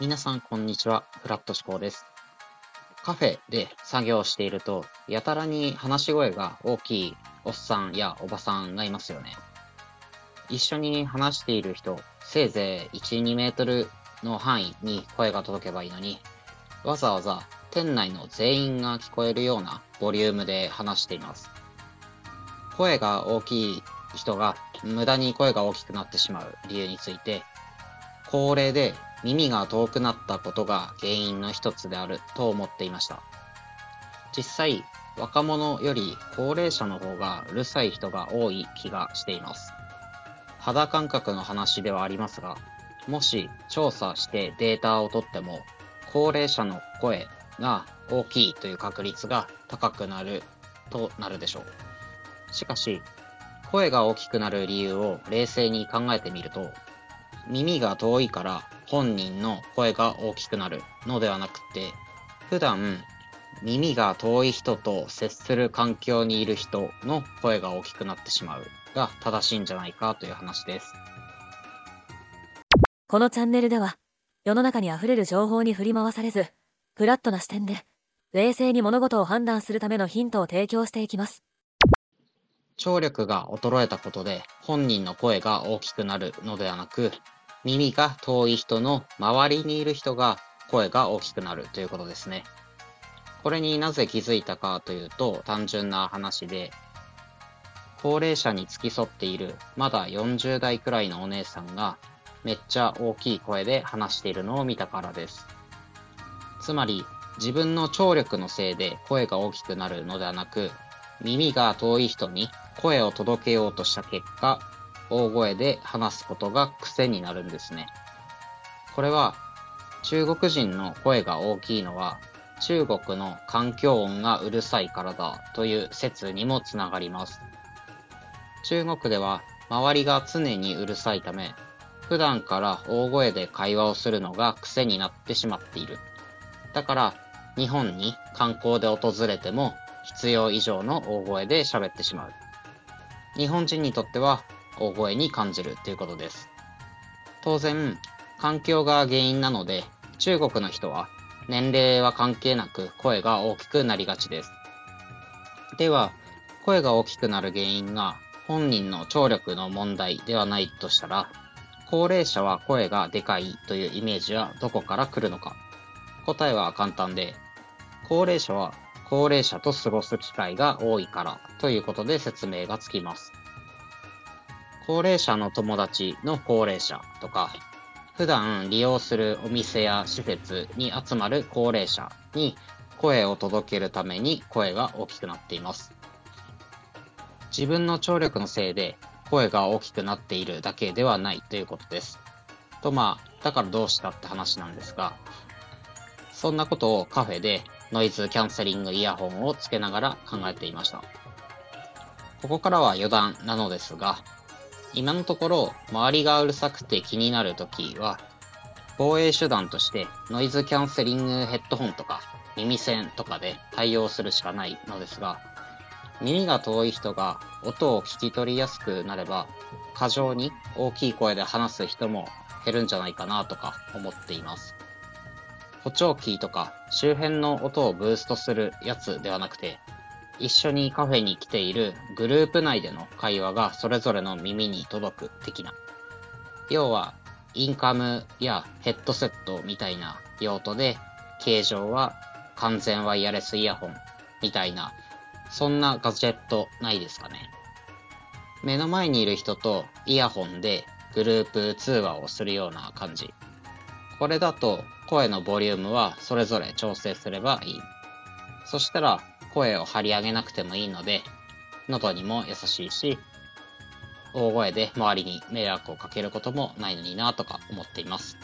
皆さん、こんにちは。フラット思考です。カフェで作業していると、やたらに話し声が大きいおっさんやおばさんがいますよね。一緒に話している人、せいぜい1、2メートルの範囲に声が届けばいいのに、わざわざ店内の全員が聞こえるようなボリュームで話しています。声が大きい人が無駄に声が大きくなってしまう理由について、高齢で耳が遠くなったことが原因の一つであると思っていました。実際、若者より高齢者の方がうるさい人が多い気がしています。肌感覚の話ではありますが、もし調査してデータを取っても、高齢者の声が大きいという確率が高くなるとなるでしょう。しかし、声が大きくなる理由を冷静に考えてみると、耳が遠いから本人の声が大きくなるのではなくて、普段耳が遠い人と接する環境にいる人の声が大きくなってしまうが正しいんじゃないかという話です。このチャンネルでは、世の中に溢れる情報に振り回されず、フラットな視点で、冷静に物事を判断するためのヒントを提供していきます。聴力が衰えたことで本人の声が大きくなるのではなく、耳が遠い人の周りにいる人が声が大きくなるということですね。これになぜ気づいたかというと単純な話で、高齢者に付き添っているまだ40代くらいのお姉さんがめっちゃ大きい声で話しているのを見たからです。つまり自分の聴力のせいで声が大きくなるのではなく、耳が遠い人に声を届けようとした結果、大声で話すことが癖になるんですね。これは中国人の声が大きいのは中国の環境音がうるさいからだという説にもつながります。中国では周りが常にうるさいため、普段から大声で会話をするのが癖になってしまっている。だから日本に観光で訪れても必要以上の大声で喋ってしまう。日本人にとっては大声に感じるということです。当然、環境が原因なので、中国の人は年齢は関係なく声が大きくなりがちです。では、声が大きくなる原因が本人の聴力の問題ではないとしたら、高齢者は声がでかいというイメージはどこから来るのか。答えは簡単で、高齢者は高齢者と過ごす機会が多いからということで説明がつきます。高齢者の友達の高齢者とか、普段利用するお店や施設に集まる高齢者に声を届けるために声が大きくなっています。自分の聴力のせいで声が大きくなっているだけではないということです。とまあ、だからどうしたって話なんですが、そんなことをカフェでノイズキャンセリングイヤホンをつけながら考えていました。ここからは余談なのですが、今のところ周りがうるさくて気になるときは、防衛手段としてノイズキャンセリングヘッドホンとか耳栓とかで対応するしかないのですが、耳が遠い人が音を聞き取りやすくなれば、過剰に大きい声で話す人も減るんじゃないかなとか思っています。補聴器とか周辺の音をブーストするやつではなくて、一緒にカフェに来ているグループ内での会話がそれぞれの耳に届く的な。要は、インカムやヘッドセットみたいな用途で、形状は完全ワイヤレスイヤホンみたいな、そんなガジェットないですかね。目の前にいる人とイヤホンでグループ通話をするような感じ。これだと声のボリュームはそれぞれ調整すればいい。そしたら声を張り上げなくてもいいので、喉にも優しいし、大声で周りに迷惑をかけることもないのになとか思っています。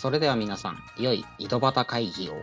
それでは皆さん、良い井戸端会議を。